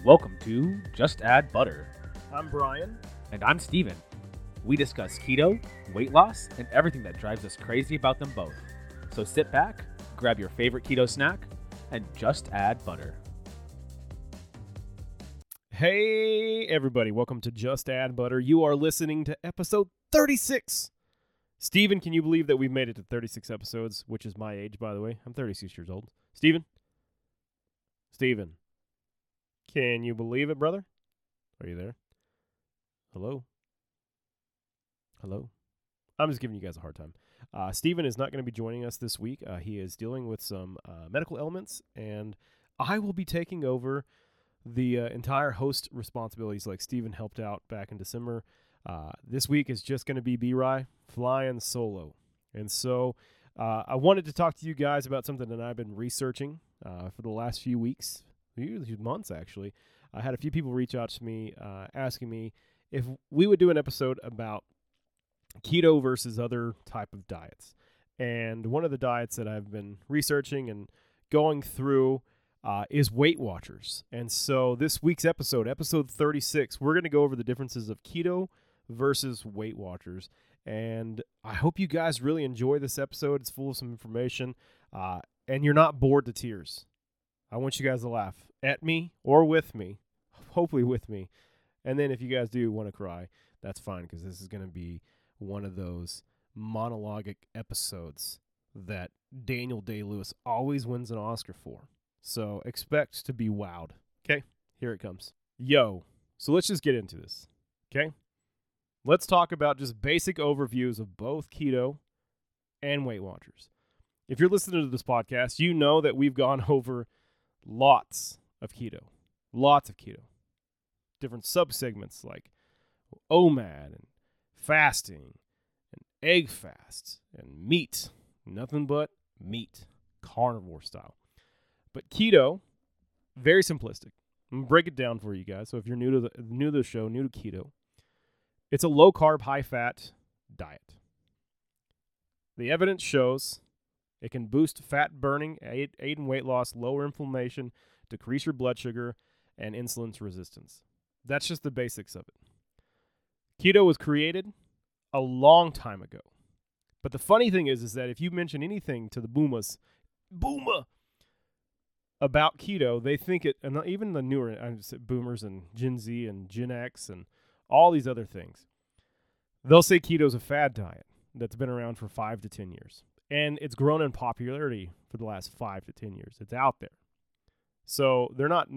Welcome to Just Add Butter. I'm Brian. And I'm Steven. We discuss keto, weight loss, and everything that drives us crazy about them both. So sit back, grab your favorite keto snack, and just add butter. Hey, everybody. Welcome to Just Add Butter. You are listening to episode 36. Steven, can you believe that we've made it to 36 episodes, which is my age, by the way? I'm 36 years old. Steven? Steven. Can you believe it, brother? Are you there? Hello? Hello? I'm just giving you guys a hard time. Uh, Steven is not going to be joining us this week. Uh, he is dealing with some uh, medical ailments, and I will be taking over the uh, entire host responsibilities like Steven helped out back in December. Uh, this week is just going to be B Rye flying solo. And so uh, I wanted to talk to you guys about something that I've been researching for the last few weeks, few months actually. I had a few people reach out to me asking me if we would do an episode about keto versus other type of diets. And one of the diets that I've been researching and going through uh, is Weight Watchers. And so this week's episode, episode 36, we're going to go over the differences of keto versus Weight Watchers. And I hope you guys really enjoy this episode. It's full of some information, uh, and you're not bored to tears. I want you guys to laugh at me or with me, hopefully with me. And then if you guys do want to cry, that's fine because this is going to be one of those monologic episodes that Daniel Day Lewis always wins an Oscar for. So expect to be wowed. Okay, here it comes. Yo, so let's just get into this. Okay, let's talk about just basic overviews of both keto and Weight Watchers. If you're listening to this podcast, you know that we've gone over lots of keto, lots of keto, different subsegments like OMAD and fasting and egg fasts and meat. Nothing but meat, carnivore style. But keto, very simplistic. I'm break it down for you guys. So if you're new to the new to the show, new to keto, it's a low carb, high fat diet. The evidence shows it can boost fat burning, aid, aid in weight loss, lower inflammation, decrease your blood sugar, and insulin resistance. That's just the basics of it. Keto was created a long time ago. But the funny thing is, is that if you mention anything to the boomers, boomer, about keto, they think it, and even the newer I boomers and Gen Z and Gen X and all these other things, they'll say keto is a fad diet that's been around for five to ten years, and it's grown in popularity for the last five to ten years. It's out there, so they're not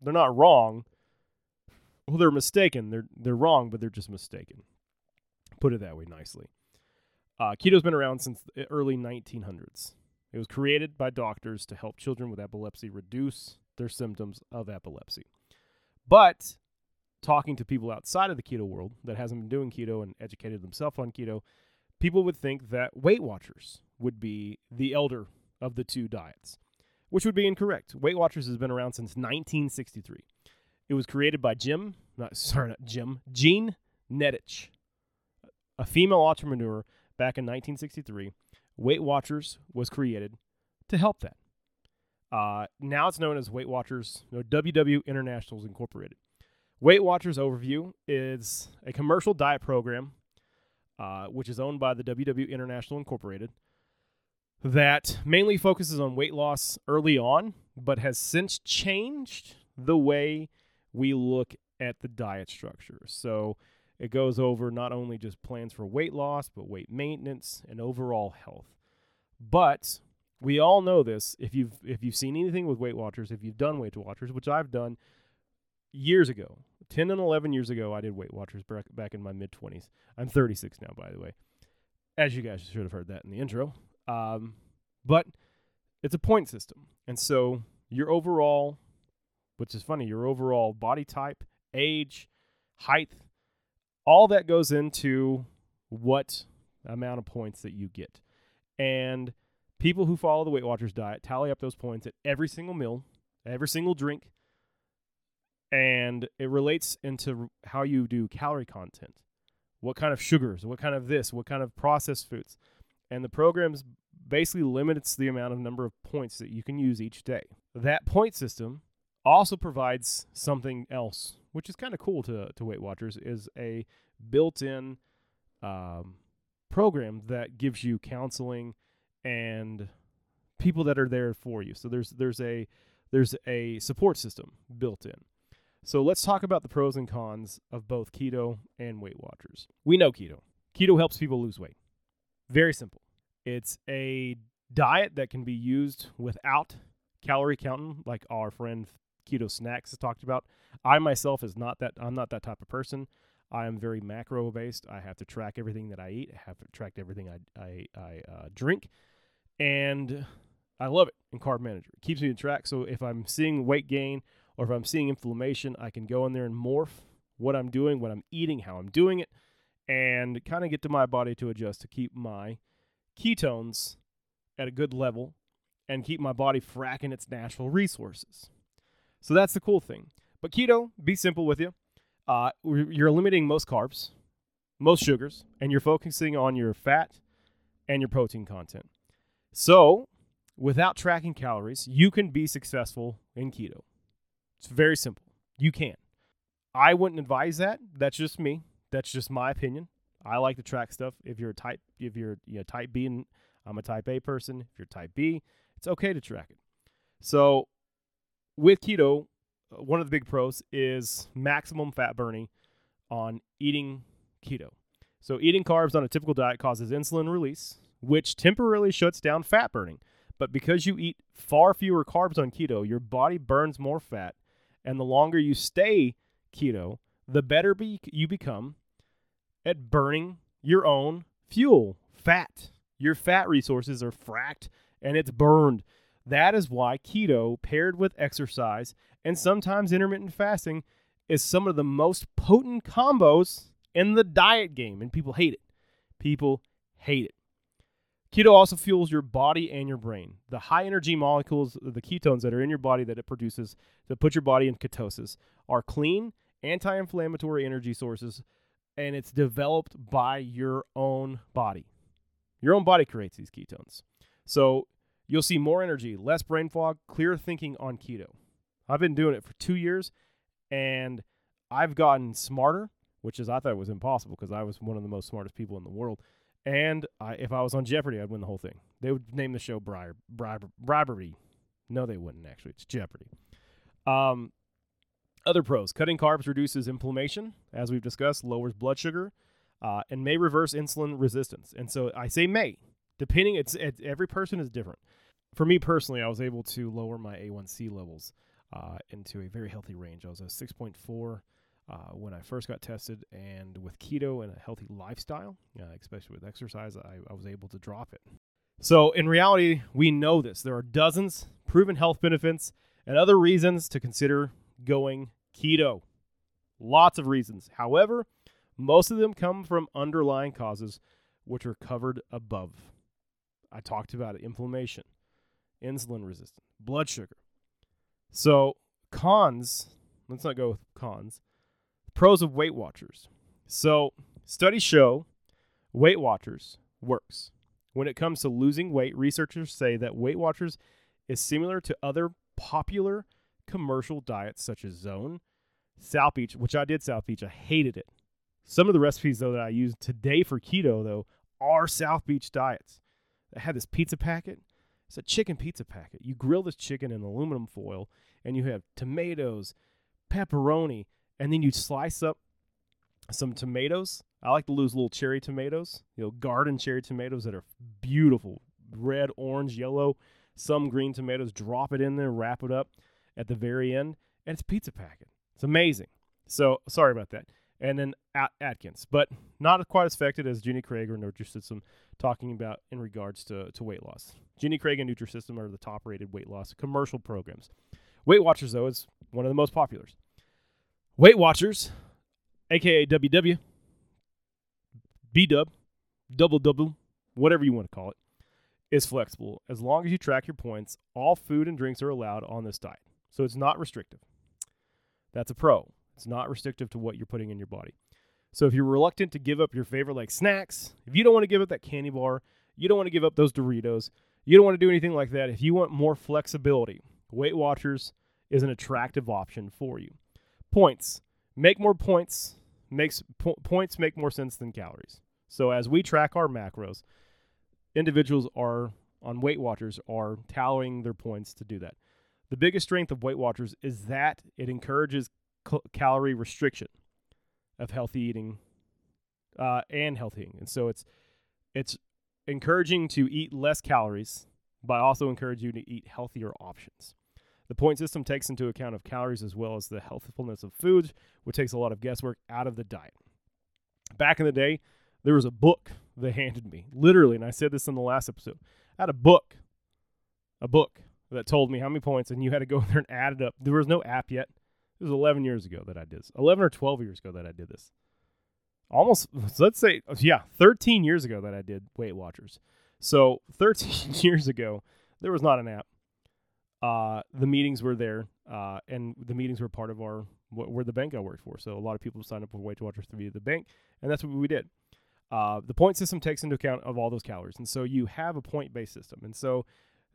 they're not wrong. Well, they're mistaken. They're they're wrong, but they're just mistaken. Put it that way nicely. Uh, keto's been around since the early 1900s. It was created by doctors to help children with epilepsy reduce their symptoms of epilepsy. But talking to people outside of the keto world that hasn't been doing keto and educated themselves on keto, people would think that Weight Watchers would be the elder of the two diets, which would be incorrect. Weight Watchers has been around since 1963. It was created by Jim, not sorry, not Jim, Jean Nidetch, a female entrepreneur back in 1963. Weight Watchers was created to help that. Uh, now it's known as Weight Watchers, know, WW Internationals Incorporated. Weight Watchers Overview is a commercial diet program, uh, which is owned by the WW International Incorporated, that mainly focuses on weight loss early on, but has since changed the way we look at the diet structure. So it goes over not only just plans for weight loss, but weight maintenance and overall health. But we all know this if you've if you've seen anything with Weight Watchers, if you've done Weight Watchers, which I've done years ago, 10 and 11 years ago, I did Weight Watchers back in my mid 20s. I'm 36 now, by the way. As you guys should have heard that in the intro. Um, but it's a point system. And so your overall, which is funny, your overall body type, age, height, all that goes into what amount of points that you get. And people who follow the Weight Watchers diet tally up those points at every single meal, every single drink, and it relates into how you do calorie content. What kind of sugars, what kind of this, what kind of processed foods. And the program's basically limits the amount of number of points that you can use each day. That point system also provides something else, which is kind of cool to to Weight Watchers, is a built-in um, program that gives you counseling and people that are there for you. So there's there's a there's a support system built in. So let's talk about the pros and cons of both keto and Weight Watchers. We know keto. Keto helps people lose weight. Very simple. It's a diet that can be used without calorie counting, like our friend Keto Snacks has talked about. I myself is not that. I'm not that type of person. I am very macro based. I have to track everything that I eat. I have to track everything I I, I uh, drink, and I love it in Carb Manager. It keeps me in track. So if I'm seeing weight gain or if I'm seeing inflammation, I can go in there and morph what I'm doing, what I'm eating, how I'm doing it, and kind of get to my body to adjust to keep my ketones at a good level and keep my body fracking its natural resources. So that's the cool thing. But keto, be simple with you. Uh, you're limiting most carbs, most sugars, and you're focusing on your fat and your protein content. So, without tracking calories, you can be successful in keto. It's very simple. You can. I wouldn't advise that. That's just me. That's just my opinion. I like to track stuff. If you're a type, if you're you know, type B and I'm a type A person. If you're type B, it's okay to track it. So with keto, uh, one of the big pros is maximum fat burning on eating keto. So eating carbs on a typical diet causes insulin release, which temporarily shuts down fat burning. But because you eat far fewer carbs on keto, your body burns more fat, and the longer you stay keto, the better be- you become at burning your own fuel, fat. Your fat resources are fracked and it's burned. That is why keto, paired with exercise and sometimes intermittent fasting, is some of the most potent combos in the diet game. And people hate it. People hate it. Keto also fuels your body and your brain. The high energy molecules, the ketones that are in your body that it produces to put your body in ketosis, are clean, anti inflammatory energy sources, and it's developed by your own body. Your own body creates these ketones. So you'll see more energy, less brain fog, clear thinking on keto. I've been doing it for two years and I've gotten smarter, which is I thought was impossible because I was one of the most smartest people in the world. And I, if I was on Jeopardy, I'd win the whole thing. They would name the show Briar, Bribery. No, they wouldn't actually. It's Jeopardy. Um, other pros: cutting carbs reduces inflammation, as we've discussed, lowers blood sugar, uh, and may reverse insulin resistance. And so I say may, depending. It's, it's every person is different. For me personally, I was able to lower my A1C levels uh, into a very healthy range. I was a 6.4 uh, when I first got tested, and with keto and a healthy lifestyle, uh, especially with exercise, I, I was able to drop it. So in reality, we know this. There are dozens proven health benefits and other reasons to consider going keto. Lots of reasons. However, most of them come from underlying causes which are covered above. I talked about it inflammation, insulin resistance, blood sugar. So, cons, let's not go with cons. Pros of Weight Watchers. So, studies show Weight Watchers works. When it comes to losing weight, researchers say that Weight Watchers is similar to other popular commercial diets such as Zone, South Beach, which I did South Beach. I hated it. Some of the recipes though that I use today for keto though are South Beach diets. I had this pizza packet. It's a chicken pizza packet. You grill this chicken in aluminum foil, and you have tomatoes, pepperoni, and then you slice up some tomatoes. I like to lose little cherry tomatoes, you know, garden cherry tomatoes that are beautiful, red, orange, yellow, some green tomatoes. Drop it in there, wrap it up at the very end, and it's pizza packet. It's amazing. So sorry about that and then At- Atkins, but not quite as effective as Jenny Craig or Nutrisystem talking about in regards to, to weight loss. Jenny Craig and Nutrisystem are the top rated weight loss commercial programs. Weight Watchers, though, is one of the most popular. Weight Watchers, aka WW, B Dub, Double Double, whatever you want to call it, is flexible. As long as you track your points, all food and drinks are allowed on this diet. So it's not restrictive. That's a pro. It's not restrictive to what you're putting in your body. So if you're reluctant to give up your favorite like snacks, if you don't want to give up that candy bar, you don't want to give up those Doritos, you don't want to do anything like that. If you want more flexibility, Weight Watchers is an attractive option for you. Points. Make more points makes po- points make more sense than calories. So as we track our macros, individuals are on Weight Watchers are tallying their points to do that. The biggest strength of Weight Watchers is that it encourages cal- calorie restriction of healthy eating uh, and healthy eating. And so it's it's encouraging to eat less calories by also encourage you to eat healthier options. The point system takes into account of calories as well as the healthfulness of foods, which takes a lot of guesswork out of the diet. Back in the day, there was a book they handed me, literally, and I said this in the last episode. I had a book, a book that told me how many points, and you had to go there and add it up. There was no app yet. It was 11 years ago that I did this. 11 or 12 years ago that I did this. Almost, let's say, yeah, 13 years ago that I did Weight Watchers. So 13 years ago, there was not an app. Uh, the meetings were there, uh, and the meetings were part of our where the bank I worked for. So a lot of people signed up for Weight Watchers through the bank, and that's what we did. Uh, the point system takes into account of all those calories, and so you have a point based system. And so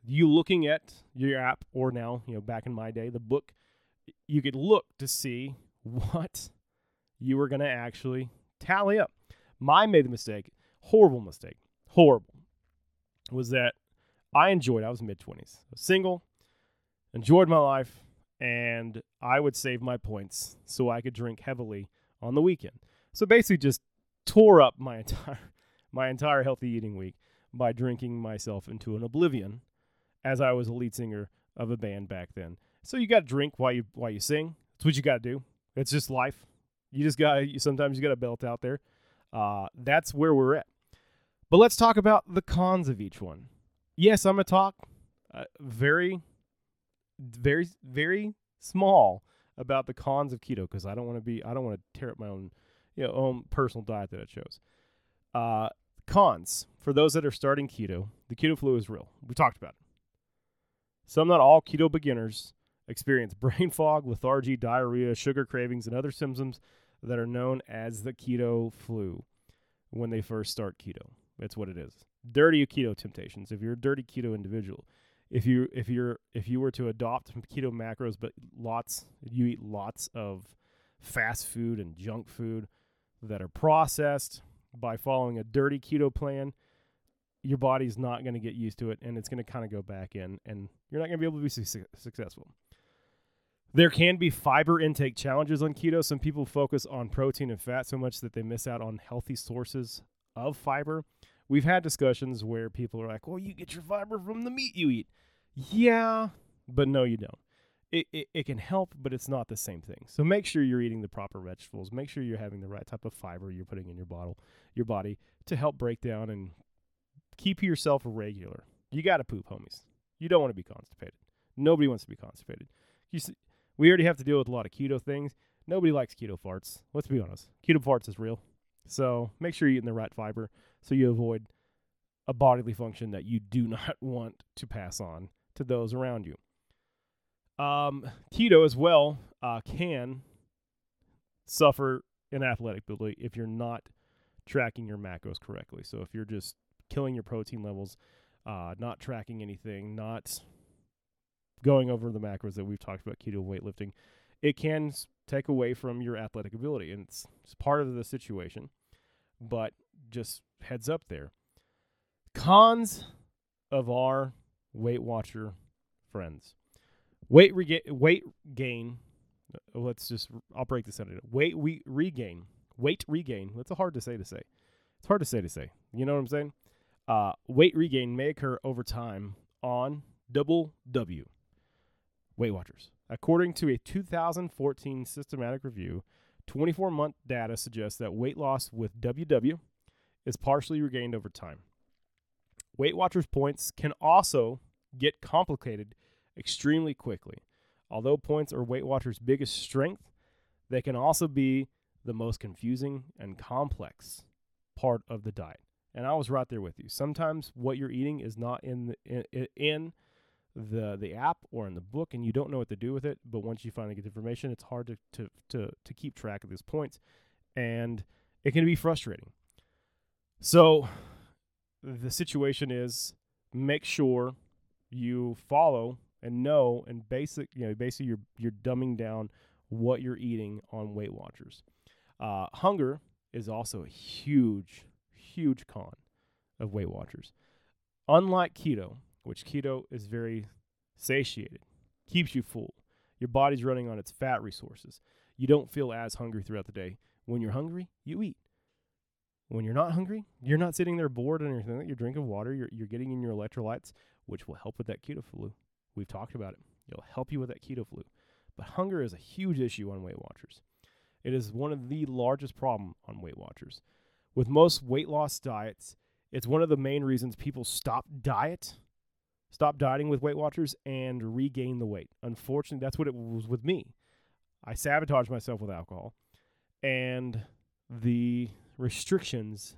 you looking at your app, or now you know back in my day, the book, you could look to see what you were going to actually tally up. My made the mistake, horrible mistake, horrible, was that I enjoyed. I was mid twenties, single, enjoyed my life, and I would save my points so I could drink heavily on the weekend. So basically, just tore up my entire my entire healthy eating week by drinking myself into an oblivion as I was a lead singer of a band back then. So you got to drink while you while you sing. That's what you got to do. It's just life. You just got to sometimes you got a belt out there. Uh, that's where we're at. But let's talk about the cons of each one. Yes, I'm gonna talk uh, very, very, very small about the cons of keto because I don't want to be I don't want to tear up my own you know own personal diet that I shows. Uh, cons for those that are starting keto, the keto flu is real. We talked about it. Some, not all, keto beginners experience brain fog, lethargy, diarrhea, sugar cravings, and other symptoms that are known as the keto flu when they first start keto. That's what it is. Dirty keto temptations. If you're a dirty keto individual, if you if you're if you were to adopt keto macros, but lots you eat lots of fast food and junk food that are processed by following a dirty keto plan, your body's not going to get used to it, and it's going to kind of go back in, and you're not going to be able to be su- successful. There can be fiber intake challenges on keto. Some people focus on protein and fat so much that they miss out on healthy sources of fiber. We've had discussions where people are like, well, you get your fiber from the meat you eat. Yeah, but no, you don't. It, it, it can help, but it's not the same thing. So make sure you're eating the proper vegetables. Make sure you're having the right type of fiber you're putting in your bottle, your body to help break down and keep yourself regular. You got to poop, homies. You don't want to be constipated. Nobody wants to be constipated. See, we already have to deal with a lot of keto things. Nobody likes keto farts. Let's be honest. Keto farts is real. So make sure you're eating the right fiber so you avoid a bodily function that you do not want to pass on to those around you. Um, keto as well uh, can suffer in athletic ability if you're not tracking your macros correctly. So if you're just killing your protein levels, uh, not tracking anything, not going over the macros that we've talked about keto weightlifting, it can take away from your athletic ability, and it's, it's part of the situation. But just heads up there. Cons of our Weight Watcher friends. Weight rega- weight gain. uh, Let's just I'll break this down. Weight we regain. Weight regain. That's hard to say to say. It's hard to say to say. You know what I'm saying? Uh, weight regain may occur over time on double W. Weight Watchers. According to a 2014 systematic review, 24 month data suggests that weight loss with WW is partially regained over time. Weight Watchers points can also get complicated extremely quickly. Although points are Weight Watchers' biggest strength, they can also be the most confusing and complex part of the diet. And I was right there with you. Sometimes what you're eating is not in the, in, in the the app or in the book, and you don't know what to do with it. But once you finally get the information, it's hard to to to, to keep track of these points, and it can be frustrating. So the situation is make sure you follow and know and basic you know basically you're you're dumbing down what you're eating on Weight Watchers. Uh, hunger is also a huge huge con of Weight Watchers. Unlike keto, which keto is very satiated, keeps you full. Your body's running on its fat resources. You don't feel as hungry throughout the day. When you're hungry, you eat. When you're not hungry, you're not sitting there bored and anything. You're drinking water. You're, you're getting in your electrolytes, which will help with that keto flu. We've talked about it. It'll help you with that keto flu. But hunger is a huge issue on Weight Watchers. It is one of the largest problem on Weight Watchers. With most weight loss diets, it's one of the main reasons people stop diet, stop dieting with Weight Watchers and regain the weight. Unfortunately, that's what it was with me. I sabotaged myself with alcohol and the restrictions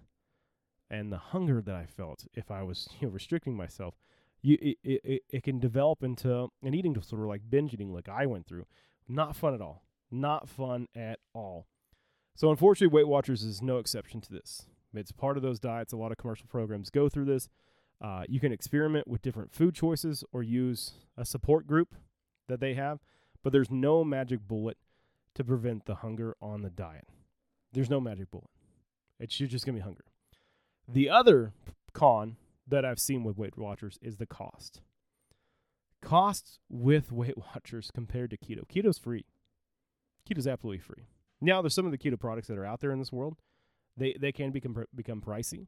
and the hunger that I felt if I was you know restricting myself, you it, it, it can develop into an eating disorder like binge eating, like I went through. Not fun at all. Not fun at all. So unfortunately, Weight Watchers is no exception to this. It's part of those diets. A lot of commercial programs go through this. Uh, you can experiment with different food choices or use a support group that they have, but there's no magic bullet to prevent the hunger on the diet. There's no magic bullet. It's just gonna be hungry. The other con that I've seen with Weight Watchers is the cost. Cost with Weight Watchers compared to keto. Keto's free. Keto's absolutely free. Now there's some of the keto products that are out there in this world. They they can become become pricey,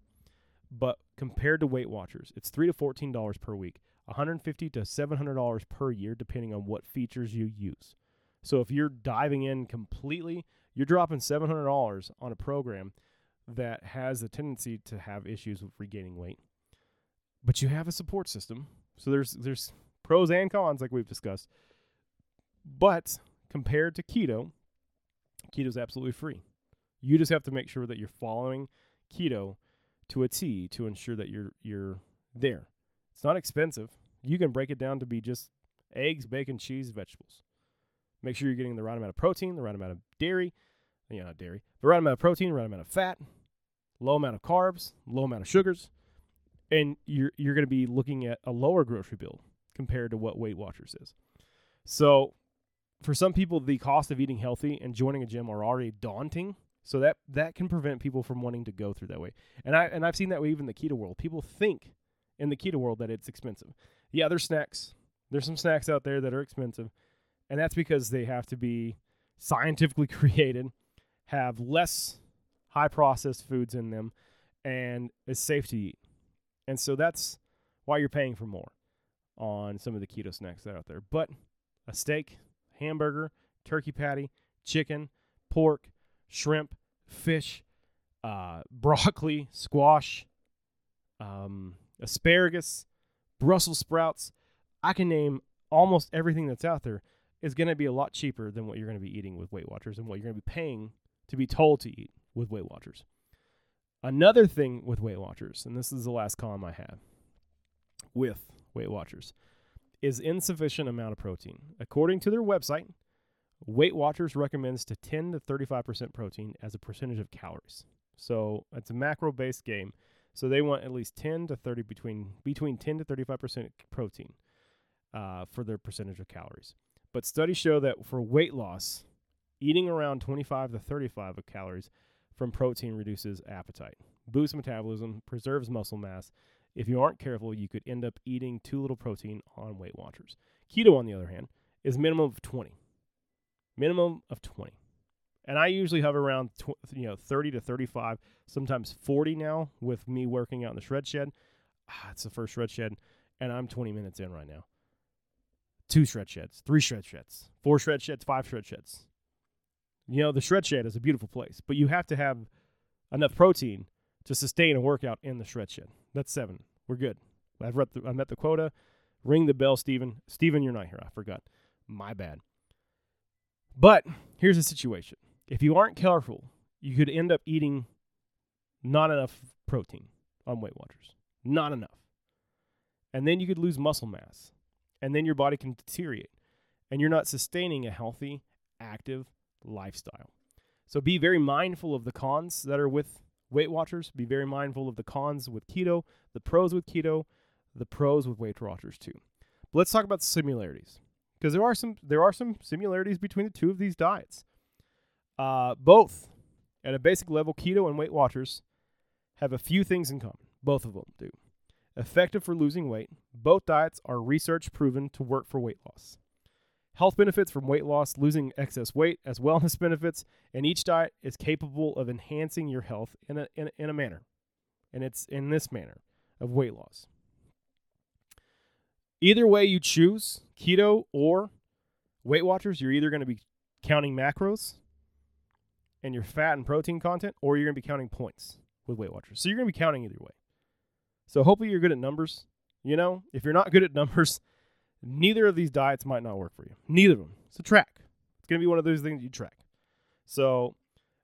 but compared to Weight Watchers, it's three to fourteen dollars per week, 150 to 700 dollars per year, depending on what features you use. So if you're diving in completely, you're dropping $700 on a program that has a tendency to have issues with regaining weight. But you have a support system. So there's there's pros and cons like we've discussed. But compared to keto, keto is absolutely free. You just have to make sure that you're following keto to a T to ensure that you're you're there. It's not expensive. You can break it down to be just eggs, bacon, cheese, vegetables. Make sure you're getting the right amount of protein, the right amount of dairy, know, not dairy, the right amount of protein, right amount of fat, low amount of carbs, low amount of sugars, and you're you're going to be looking at a lower grocery bill compared to what Weight Watchers is. So, for some people, the cost of eating healthy and joining a gym are already daunting. So that that can prevent people from wanting to go through that way. And I and I've seen that way even in the keto world. People think in the keto world that it's expensive. Yeah, there's snacks. There's some snacks out there that are expensive, and that's because they have to be scientifically created, have less high processed foods in them, and is safe to eat. And so that's why you're paying for more on some of the keto snacks that are out there. But a steak, hamburger, turkey patty, chicken, pork, shrimp, fish, uh, broccoli, squash, um, asparagus, Brussels sprouts. I can name almost everything that's out there is going to be a lot cheaper than what you're going to be eating with Weight Watchers and what you're going to be paying to be told to eat with Weight Watchers. Another thing with Weight Watchers, and this is the last column I have with Weight Watchers, is insufficient amount of protein. According to their website, Weight Watchers recommends to 10 to 35% protein as a percentage of calories. So it's a macro based game. So they want at least 10 to 30 between between 10 to 35% protein uh, for their percentage of calories. But studies show that for weight loss, eating around 25 to 35 of calories from protein reduces appetite, boosts metabolism, preserves muscle mass. If you aren't careful, you could end up eating too little protein on Weight Watchers. Keto, on the other hand, is minimum of 20. Minimum of 20. And I usually hover around tw- you know 30 to 35, sometimes 40 now with me working out in the shred shed. Ah, it's the first shred shed, and I'm 20 minutes in right now. Two shred sheds, three shred sheds, four shred sheds, five shred sheds. You know, the shred shed is a beautiful place, but you have to have enough protein to sustain a workout in the shred shed. That's seven. We're good. I've read the, I met the quota. Ring the bell, Steven. Steven, you're not here. I forgot. My bad. But here's the situation. If you aren't careful, you could end up eating not enough protein on Weight Watchers. Not enough. And then you could lose muscle mass. And then your body can deteriorate. And you're not sustaining a healthy, active lifestyle. So be very mindful of the cons that are with Weight Watchers. Be very mindful of the cons with keto, the pros with keto, the pros with Weight Watchers too. But let's talk about similarities because there are some there are some similarities between the two of these diets. Uh, both at a basic level, keto and Weight Watchers have a few things in common. Both of them do. Effective for losing weight, both diets are research proven to work for weight loss. Health benefits from weight loss, losing excess weight, as wellness benefits, and each diet is capable of enhancing your health in a, in in a manner. And it's in this manner of weight loss. Either way you choose, keto or Weight Watchers, you're either going to be counting macros and your fat and protein content, or you're going to be counting points with Weight Watchers. So you're going to be counting either way. So hopefully you're good at numbers. You know, if you're not good at numbers, neither of these diets might not work for you. Neither of them. So track. It's going to be one of those things you track. So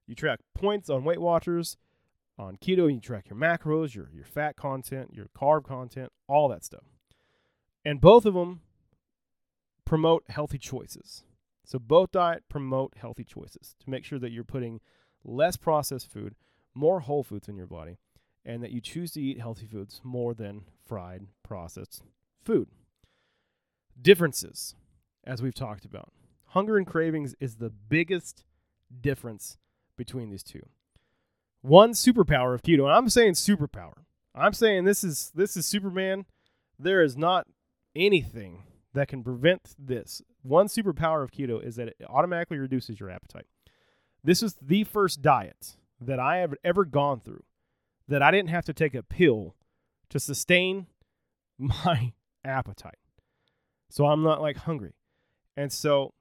you track points on Weight Watchers. On keto, you track your macros, your, your fat content, your carb content, all that stuff. And both of them promote healthy choices. So both diet promote healthy choices to make sure that you're putting less processed food, more whole foods in your body, and that you choose to eat healthy foods more than fried, processed food. Differences, as we've talked about. Hunger and cravings is the biggest difference between these two. One superpower of keto, and I'm saying superpower. I'm saying this is this is Superman. There is not anything that can prevent this. One superpower of keto is that it automatically reduces your appetite. This is the first diet that I have ever gone through that I didn't have to take a pill to sustain my appetite. So I'm not like hungry. And so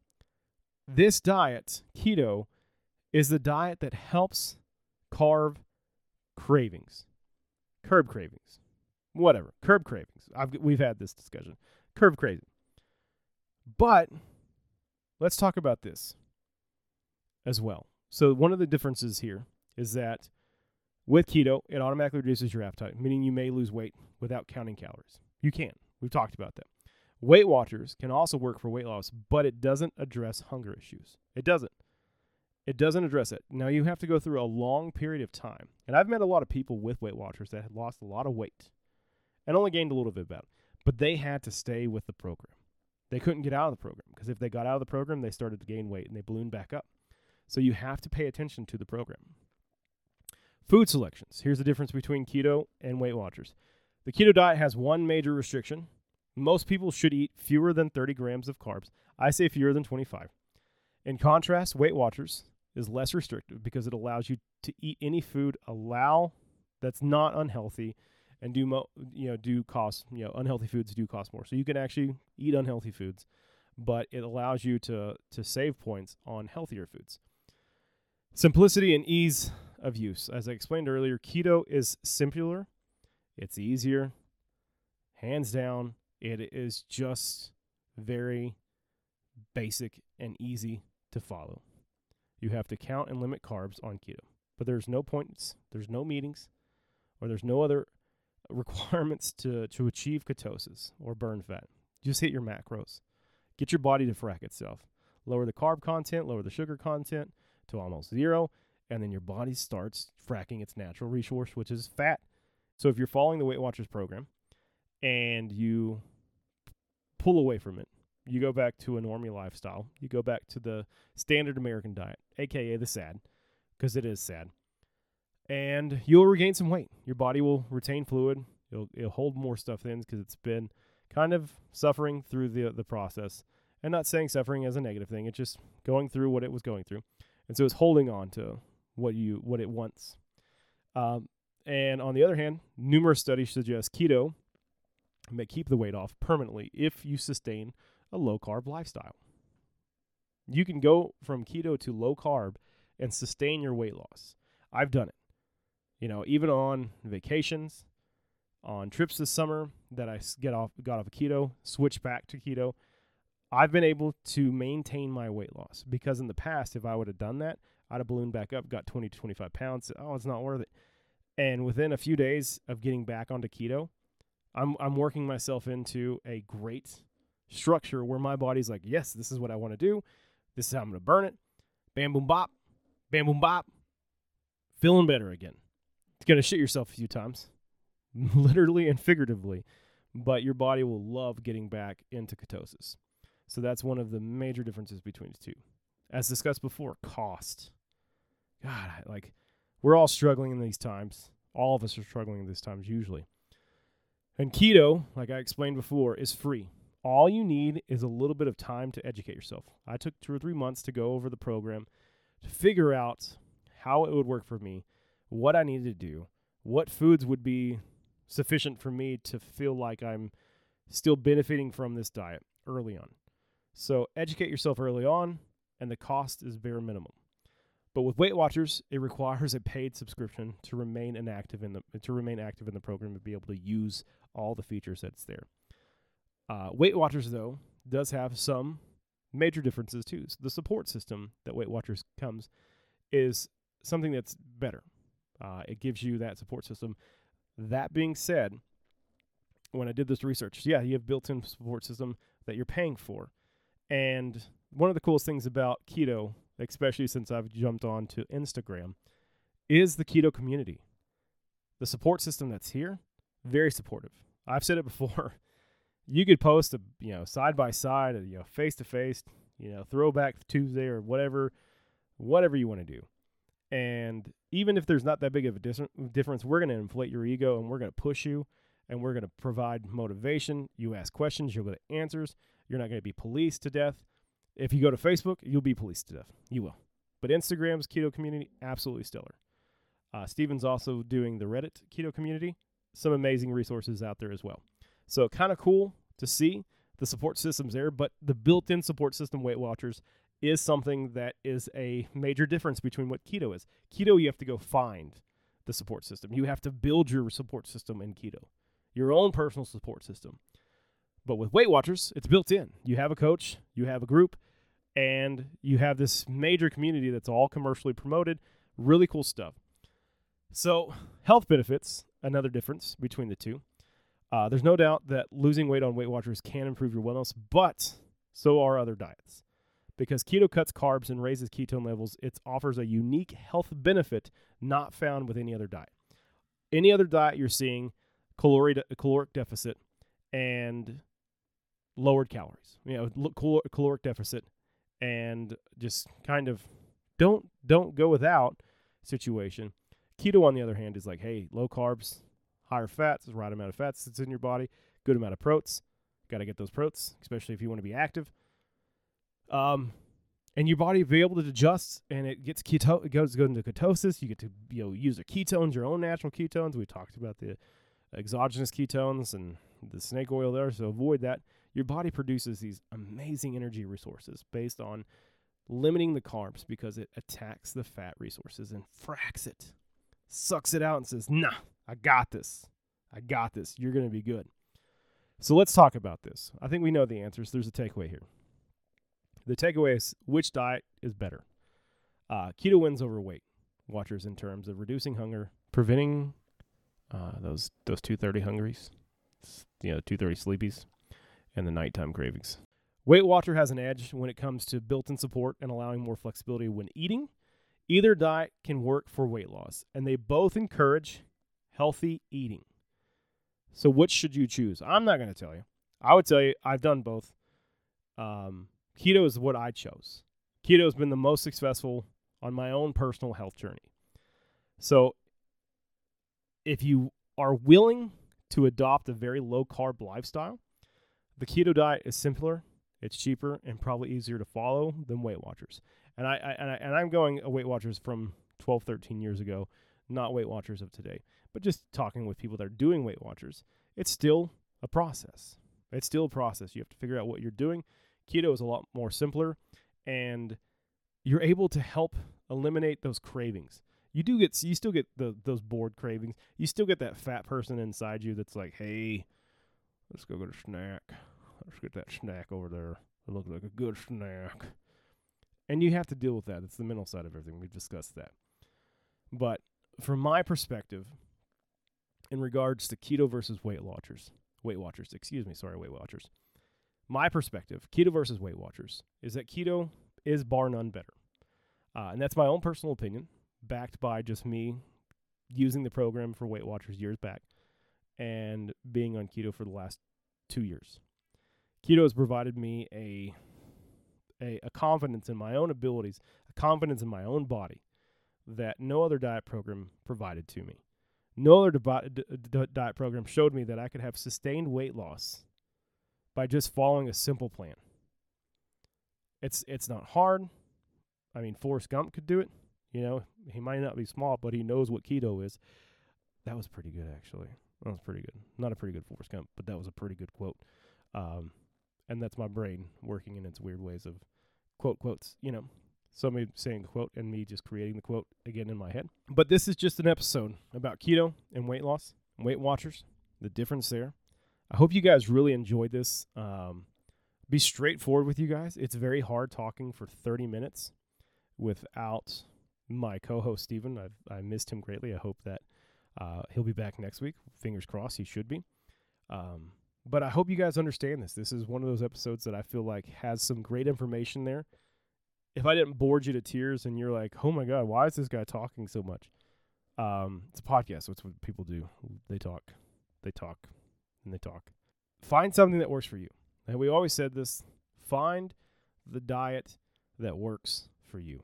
this diet, keto, is the diet that helps carve cravings, curb cravings, whatever, curb cravings. I've, we've had this discussion. Curb craving. But let's talk about this as well. So one of the differences here is that with keto, it automatically reduces your appetite, meaning you may lose weight without counting calories. You can. We've talked about that. Weight Watchers can also work for weight loss, but it doesn't address hunger issues. It doesn't. It doesn't address it. Now you have to go through a long period of time. And I've met a lot of people with Weight Watchers that had lost a lot of weight and only gained a little bit back, but they had to stay with the program. They couldn't get out of the program because if they got out of the program, they started to gain weight and they ballooned back up. So you have to pay attention to the program. Food selections. Here's the difference between keto and Weight Watchers. The keto diet has one major restriction. Most people should eat fewer than 30 grams of carbs. I say fewer than 25. In contrast, Weight Watchers is less restrictive because it allows you to eat any food allow that's not unhealthy and do mo- you know do cost you know unhealthy foods do cost more so you can actually eat unhealthy foods but it allows you to to save points on healthier foods simplicity and ease of use as i explained earlier keto is simpler it's easier hands down it is just very basic and easy to follow you have to count and limit carbs on keto but there's no points there's no meetings or there's no other requirements to, to achieve ketosis or burn fat. Just hit your macros. Get your body to frack itself. Lower the carb content, lower the sugar content to almost zero, and then your body starts fracking its natural resource, which is fat. So if you're following the Weight Watchers program and you pull away from it, you go back to a normie lifestyle, you go back to the standard American diet, aka the SAD, because it is sad and you'll regain some weight. Your body will retain fluid. It'll, it'll hold more stuff in because it's been kind of suffering through the the process. And not saying suffering as a negative thing. It's just going through what it was going through, and so it's holding on to what you what it wants. Um, and on the other hand, numerous studies suggest keto may keep the weight off permanently if you sustain a low carb lifestyle. You can go from keto to low carb and sustain your weight loss. I've done it you know, even on vacations, on trips this summer that I get off got off of keto, switch back to keto, I've been able to maintain my weight loss because in the past, if I would have done that, I'd have ballooned back up, got 20 to 25 pounds. Oh, it's not worth it. And within a few days of getting back onto keto, I'm I'm working myself into a great structure where my body's like, yes, this is what I want to do. This is how I'm going to burn it. Bam, boom, bop. Bam, boom, bop. Feeling better again It's going to shit yourself a few times, literally and figuratively. but your body will love getting back into ketosis. So that's one of the major differences between the two. As discussed before, cost. God, like we're all struggling in these times. All of us are struggling in these times usually. And keto, like I explained before, is free. All you need is a little bit of time to educate yourself. I took two or three months to go over the program to figure out how it would work for me, what I needed to do, what foods would be sufficient for me to feel like I'm still benefiting from this diet early on. So educate yourself early on, and the cost is bare minimum. But with Weight Watchers, it requires a paid subscription to remain inactive in the to remain active in the program and be able to use all the features that's there. Uh, Weight Watchers, though, does have some major differences too. So the support system that Weight Watchers comes is something that's better. Uh, it gives you that support system. That being said, when I did this research, yeah, you have built-in support system that you're paying for, and one of the coolest things about keto, especially since I've jumped on to Instagram, is the keto community. The support system that's here, very supportive. I've said it before. you could post a you know side by side, you know face to face, you know throwback Tuesday or whatever, whatever you want to do. And even if there's not that big of a difference, we're going to inflate your ego and we're going to push you and we're going to provide motivation. You ask questions, you'll get answers. You're not going to be policed to death. If you go to Facebook, you'll be policed to death. You will. But Instagram's keto community, absolutely stellar. Uh, Steven's also doing the Reddit keto community. Some amazing resources out there as well. So kind of cool to see the support systems there, but the built-in support system Weight Watchers is something that is a major difference between what keto is. Keto, you have to go find the support system. You have to build your support system in keto, your own personal support system. But with Weight Watchers, it's built in. You have a coach, you have a group, and you have this major community that's all commercially promoted. Really cool stuff. So, health benefits, another difference between the two. Uh, there's no doubt that losing weight on Weight Watchers can improve your wellness, but so are other diets. Because keto cuts carbs and raises ketone levels, it offers a unique health benefit not found with any other diet. Any other diet you're seeing caloric caloric deficit and lowered calories. You know, caloric deficit and just kind of don't don't go without situation. Keto on the other hand is like, hey, low carbs, higher fats, right amount of fats that's in your body, good amount of proteins. Got to get those proteins, especially if you want to be active. Um, and your body be able to adjust, and it gets keto, it goes, goes into ketosis. You get to you know use the ketones, your own natural ketones. We talked about the exogenous ketones and the snake oil there, so avoid that. Your body produces these amazing energy resources based on limiting the carbs because it attacks the fat resources and fracks it, sucks it out, and says, "Nah, I got this. I got this. You're going to be good." So let's talk about this. I think we know the answers. There's a takeaway here. The takeaway is which diet is better? Uh, keto wins over Weight Watchers in terms of reducing hunger, preventing uh, those those 230 hungries, you know, 230 sleepies, and the nighttime cravings. Weight Watcher has an edge when it comes to built-in support and allowing more flexibility when eating. Either diet can work for weight loss, and they both encourage healthy eating. So, which should you choose? I'm not going to tell you. I would tell you I've done both. Um, keto is what I chose. Keto has been the most successful on my own personal health journey. So, if you are willing to adopt a very low carb lifestyle, the keto diet is simpler, it's cheaper, and probably easier to follow than Weight Watchers. And I, I and I and I'm going Weight Watchers from 12, 13 years ago, not Weight Watchers of today. But just talking with people that are doing Weight Watchers, it's still a process. It's still a process. You have to figure out what you're doing. Keto is a lot more simpler, and you're able to help eliminate those cravings. You do get, you still get the those bored cravings. You still get that fat person inside you that's like, hey, let's go get a snack. Let's get that snack over there. It looks like a good snack. And you have to deal with that. It's the mental side of everything. We've discussed that. But from my perspective, in regards to keto versus Weight Watchers, Weight Watchers, excuse me, sorry, Weight Watchers, my perspective, keto versus Weight Watchers, is that keto is bar none better. Uh, and that's my own personal opinion, backed by just me using the program for Weight Watchers years back and being on keto for the last two years. Keto has provided me a, a, a confidence in my own abilities, a confidence in my own body that no other diet program provided to me. No other diet program showed me that I could have sustained weight loss by just following a simple plan. It's it's not hard. I mean, Forrest Gump could do it. You know, he might not be small, but he knows what keto is. That was pretty good, actually. That was pretty good. Not a pretty good Forrest Gump, but that was a pretty good quote. Um, and that's my brain working in its weird ways of quote quotes. You know, somebody saying quote and me just creating the quote again in my head. But this is just an episode about keto and weight loss, Weight Watchers, the difference there. I hope you guys really enjoyed this. Um, be straightforward with you guys. It's very hard talking for 30 minutes without my co-host Steven. I've I missed him greatly. I hope that uh, he'll be back next week. Fingers crossed, he should be. Um, but I hope you guys understand this. This is one of those episodes that I feel like has some great information there. If I didn't bore you to tears and you're like, "Oh my god, why is this guy talking so much?" Um, it's a podcast. That's what people do. They talk, they talk, and they talk. Find something that works for you. And we always said this: find the diet that works for you,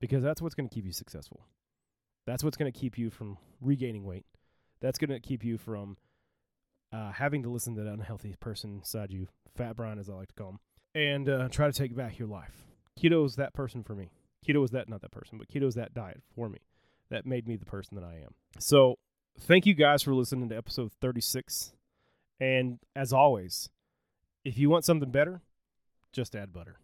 because that's what's going to keep you successful. That's what's going to keep you from regaining weight. That's going to keep you from uh, having to listen to that unhealthy person inside you, Fat Brian, as I like to call him, and uh, try to take back your life. Keto is that person for me. Keto is that, not that person, but keto is that diet for me that made me the person that I am. So, thank you guys for listening to episode 36. And as always, if you want something better, just add butter.